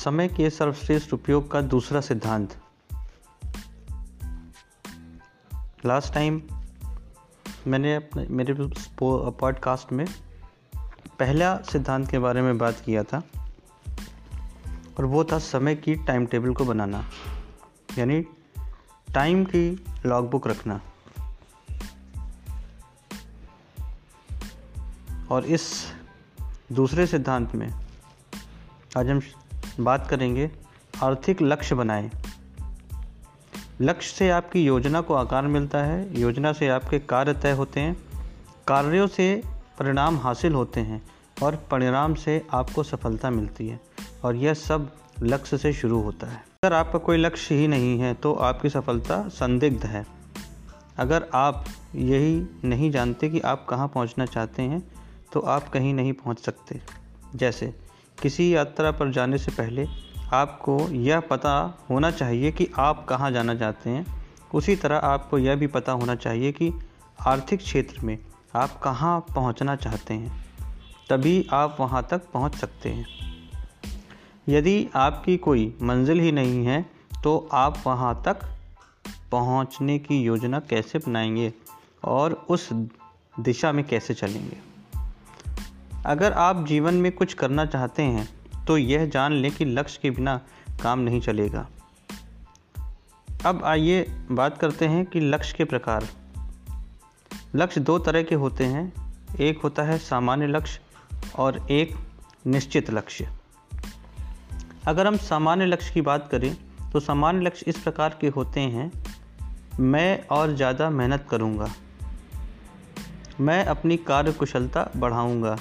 समय के सर्वश्रेष्ठ उपयोग का दूसरा सिद्धांत। लास्ट टाइम मैंने अपने, मेरे पॉडकास्ट में पहला सिद्धांत के बारे में बात किया था, और वो था समय की टाइम टेबल को बनाना, यानी टाइम की लॉगबुक रखना। और इस दूसरे सिद्धांत में, आज हम बात करेंगे, आर्थिक लक्ष्य बनाएँ। लक्ष्य से आपकी योजना को आकार मिलता है, योजना से आपके कार्य तय होते हैं, कार्यों से परिणाम हासिल होते हैं और परिणाम से आपको सफलता मिलती है और यह सब लक्ष्य से शुरू होता है। अगर आपका कोई लक्ष्य ही नहीं है तो आपकी सफलता संदिग्ध है। अगर आप यही नहीं जानते कि आप कहाँ पहुँचना चाहते हैं तो आप कहीं नहीं पहुँच सकते। जैसे किसी यात्रा पर जाने से पहले आपको यह पता होना चाहिए कि आप कहाँ जाना चाहते हैं। उसी तरह आपको यह भी पता होना चाहिए कि आर्थिक क्षेत्र में आप कहाँ पहुँचना चाहते हैं। तभी आप वहाँ तक पहुँच सकते हैं। यदि आपकी कोई मंजिल ही नहीं है तो आप वहाँ तक पहुँचने की योजना कैसे बनाएँगे और उस दिशा में कैसे चलेंगे? अगर आप जीवन में कुछ करना चाहते हैं तो यह जान लें कि लक्ष्य के बिना काम नहीं चलेगा। अब आइए बात करते हैं कि लक्ष्य के प्रकार। लक्ष्य दो तरह के होते हैं। एक होता है सामान्य लक्ष्य और एक निश्चित लक्ष्य। अगर हम सामान्य लक्ष्य की बात करें तो सामान्य लक्ष्य इस प्रकार के होते हैं, मैं और ज़्यादा मेहनत करूँगा। मैं अपनी कार्य कुशलता बढ़ाऊँगा।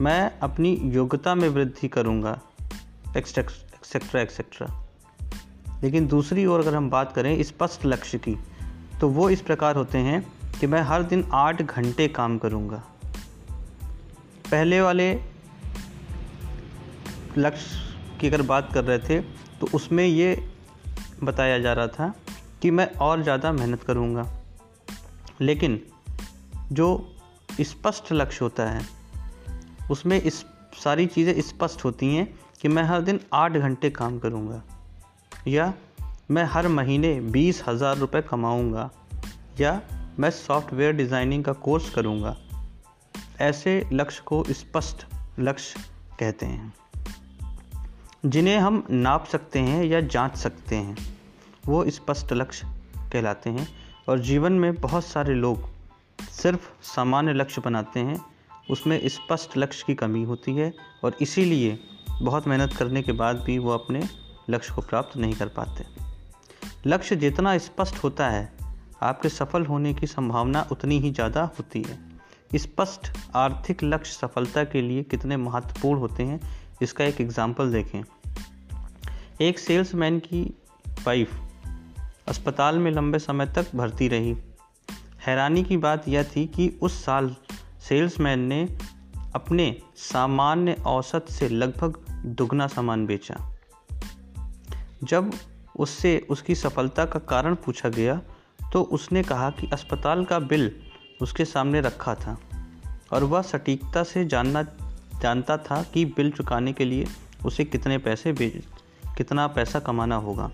मैं अपनी योग्यता में वृद्धि करूँगा एक्सेट्रा एक्सेट्रा लेकिन दूसरी ओर अगर हम बात करें स्पष्ट लक्ष्य की तो वो इस प्रकार होते हैं कि मैं हर दिन आठ घंटे काम करूँगा। पहले वाले लक्ष्य की अगर बात कर रहे थे तो उसमें ये बताया जा रहा था कि मैं और ज़्यादा मेहनत करूँगा। लेकिन जो स्पष्ट लक्ष्य होता है उसमें इस सारी चीज़ें स्पष्ट होती हैं कि मैं हर दिन आठ घंटे काम करूँगा या मैं हर महीने बीस हज़ार रुपये कमाऊँगा या मैं सॉफ्टवेयर डिज़ाइनिंग का कोर्स करूँगा। ऐसे लक्ष्य को स्पष्ट लक्ष्य कहते हैं। जिन्हें हम नाप सकते हैं या जाँच सकते हैं, वो स्पष्ट लक्ष्य कहलाते हैं और जीवन में बहुत सारे लोग सिर्फ़ सामान्य लक्ष्य बनाते हैं उसमें स्पष्ट लक्ष्य की कमी होती है और इसीलिए बहुत मेहनत करने के बाद भी वो अपने लक्ष्य को प्राप्त नहीं कर पाते। लक्ष्य जितना स्पष्ट होता है, आपके सफल होने की संभावना उतनी ही ज़्यादा होती है। स्पष्ट आर्थिक लक्ष्य सफलता के लिए कितने महत्वपूर्ण होते हैं, इसका एक एग्ज़ाम्पल देखें। एक सेल्समैन की वाइफ अस्पताल में लंबे समय तक भर्ती रही। हैरानी की बात यह थी कि उस साल सेल्समैन ने अपने सामान्य औसत से लगभग दुगना सामान बेचा। जब उससे उसकी सफलता का कारण पूछा गया तो उसने कहा कि अस्पताल का बिल उसके सामने रखा था और वह सटीकता से जानना, जानता था कि बिल चुकाने के लिए उसे कितने पैसे बेच कितना पैसा कमाना होगा।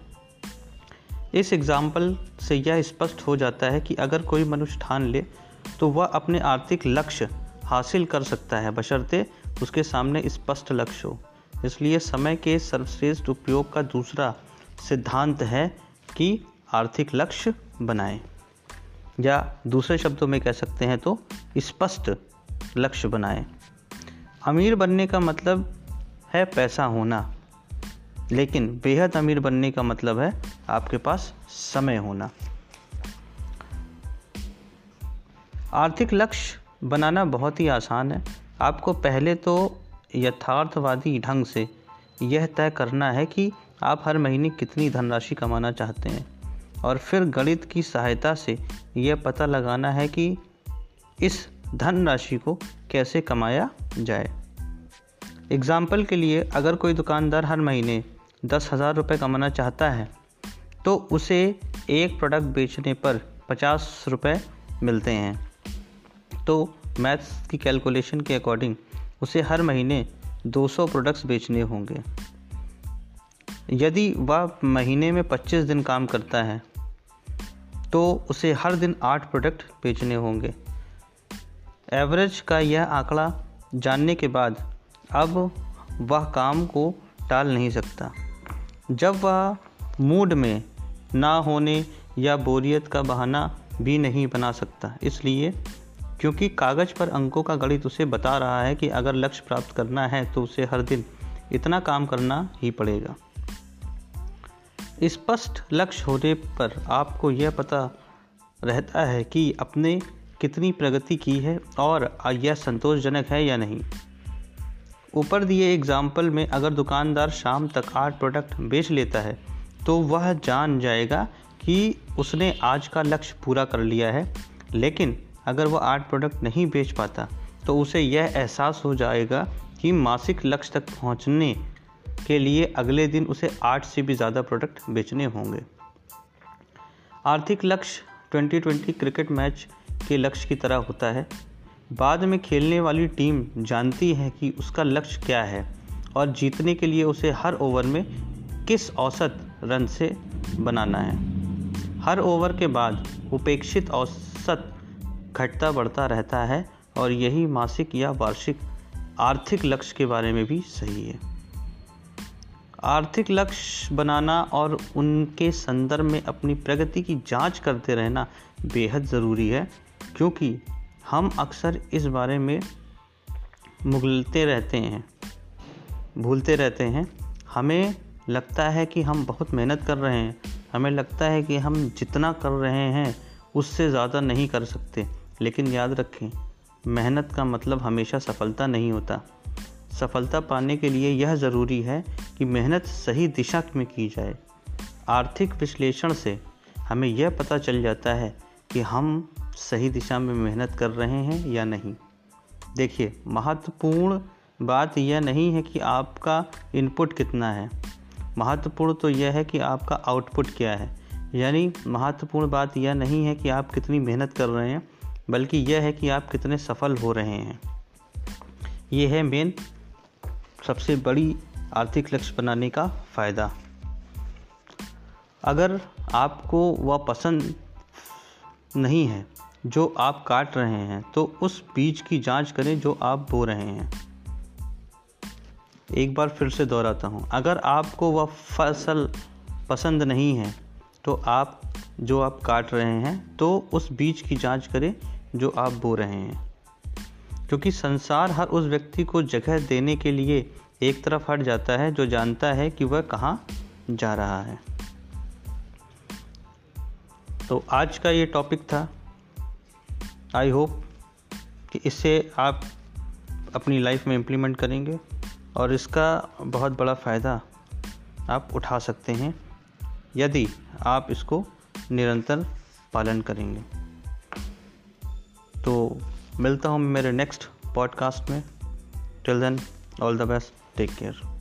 इस एग्ज़ाम्पल से यह स्पष्ट हो जाता है कि अगर कोई मनुष्य ठान ले तो वह अपने आर्थिक लक्ष्य हासिल कर सकता है। बशर्ते उसके सामने स्पष्ट लक्ष्य हो। इसलिए समय के सर्वश्रेष्ठ उपयोग का दूसरा सिद्धांत है कि आर्थिक लक्ष्य बनाएँ। या दूसरे शब्दों में कह सकते हैं तो स्पष्ट लक्ष्य बनाएँ। अमीर बनने का मतलब है पैसा होना, लेकिन बेहद अमीर बनने का मतलब है आपके पास समय होना। आर्थिक लक्ष्य बनाना बहुत ही आसान है। आपको पहले तो यथार्थवादी ढंग से यह तय करना है कि आप हर महीने कितनी धनराशि कमाना चाहते हैं। और फिर गणित की सहायता से यह पता लगाना है कि इस धनराशि को कैसे कमाया जाए। एग्ज़ाम्पल के लिए अगर कोई दुकानदार हर महीने दस हज़ार रुपये कमाना चाहता है तो उसे एक प्रोडक्ट बेचने पर पचास रुपये मिलते हैं। तो मैथ्स की कैलकुलेशन के अकॉर्डिंग उसे हर महीने 200 प्रोडक्ट्स बेचने होंगे। यदि वह महीने में 25 दिन काम करता है तो उसे हर दिन आठ प्रोडक्ट बेचने होंगे। एवरेज का यह आंकड़ा जानने के बाद अब वह काम को टाल नहीं सकता। जब वह मूड में ना होने या बोरियत का बहाना भी नहीं बना सकता, इसलिए क्योंकि कागज़ पर अंकों का गणित उसे बता रहा है कि अगर लक्ष्य प्राप्त करना है तो उसे हर दिन इतना काम करना ही पड़ेगा। स्पष्ट लक्ष्य होने पर आपको यह पता रहता है कि अपने कितनी प्रगति की है और यह संतोषजनक है या नहीं। ऊपर दिए एग्ज़ाम्पल में अगर दुकानदार शाम तक आठ प्रोडक्ट बेच लेता है तो वह जान जाएगा कि उसने आज का लक्ष्य पूरा कर लिया है, लेकिन अगर वह आठ प्रोडक्ट नहीं बेच पाता तो उसे यह एहसास हो जाएगा कि मासिक लक्ष्य तक पहुँचने के लिए अगले दिन उसे आठ से भी ज़्यादा प्रोडक्ट बेचने होंगे। आर्थिक लक्ष्य 2020 क्रिकेट मैच के लक्ष्य की तरह होता है। बाद में खेलने वाली टीम जानती है कि उसका लक्ष्य क्या है और जीतने के लिए उसे हर ओवर में किस औसत रन से बनाना है। हर ओवर के बाद उपेक्षित औसत घटता बढ़ता रहता है और यही मासिक या वार्षिक आर्थिक लक्ष्य के बारे में भी सही है। आर्थिक लक्ष्य बनाना और उनके संदर्भ में अपनी प्रगति की जाँच करते रहना बेहद ज़रूरी है, क्योंकि हम अक्सर इस बारे में मुगलते रहते हैं, भूलते रहते हैं। हमें लगता है कि हम बहुत मेहनत कर रहे हैं, हमें लगता है कि हम जितना कर रहे हैं उससे ज़्यादा नहीं कर सकते। लेकिन याद रखें, मेहनत का मतलब हमेशा सफलता नहीं होता। सफलता पाने के लिए यह ज़रूरी है कि मेहनत सही दिशा में की जाए। आर्थिक विश्लेषण से हमें यह पता चल जाता है कि हम सही दिशा में मेहनत कर रहे हैं या नहीं। देखिए, महत्वपूर्ण बात यह नहीं है कि आपका इनपुट कितना है। महत्वपूर्ण तो यह है कि आपका आउटपुट क्या है। यानी महत्वपूर्ण बात यह नहीं है कि आप कितनी मेहनत कर रहे हैं बल्कि यह है कि आप कितने सफल हो रहे हैं। ये है मेन सबसे बड़ी आर्थिक लक्ष्य बनाने का फ़ायदा। अगर आपको वह पसंद नहीं है, जो आप काट रहे हैं तो उस बीज की जाँच करें जो आप बो रहे हैं। एक बार फिर से दोहराता हूँ। अगर आपको वह फ़सल पसंद नहीं है तो आप, जो आप काट रहे हैं तो उस बीज की जाँच करें जो आप बो रहे हैं। क्योंकि संसार हर उस व्यक्ति को जगह देने के लिए एक तरफ़ हट जाता है, जो जानता है कि वह कहाँ जा रहा है। तो आज का ये टॉपिक था। आई होप कि इससे आप अपनी लाइफ में इम्प्लीमेंट करेंगे और इसका बहुत बड़ा फ़ायदा आप उठा सकते हैं, यदि आप इसको निरंतर पालन करेंगे। तो मिलता हूँ मेरे नेक्स्ट पॉडकास्ट में. Till then all the best take care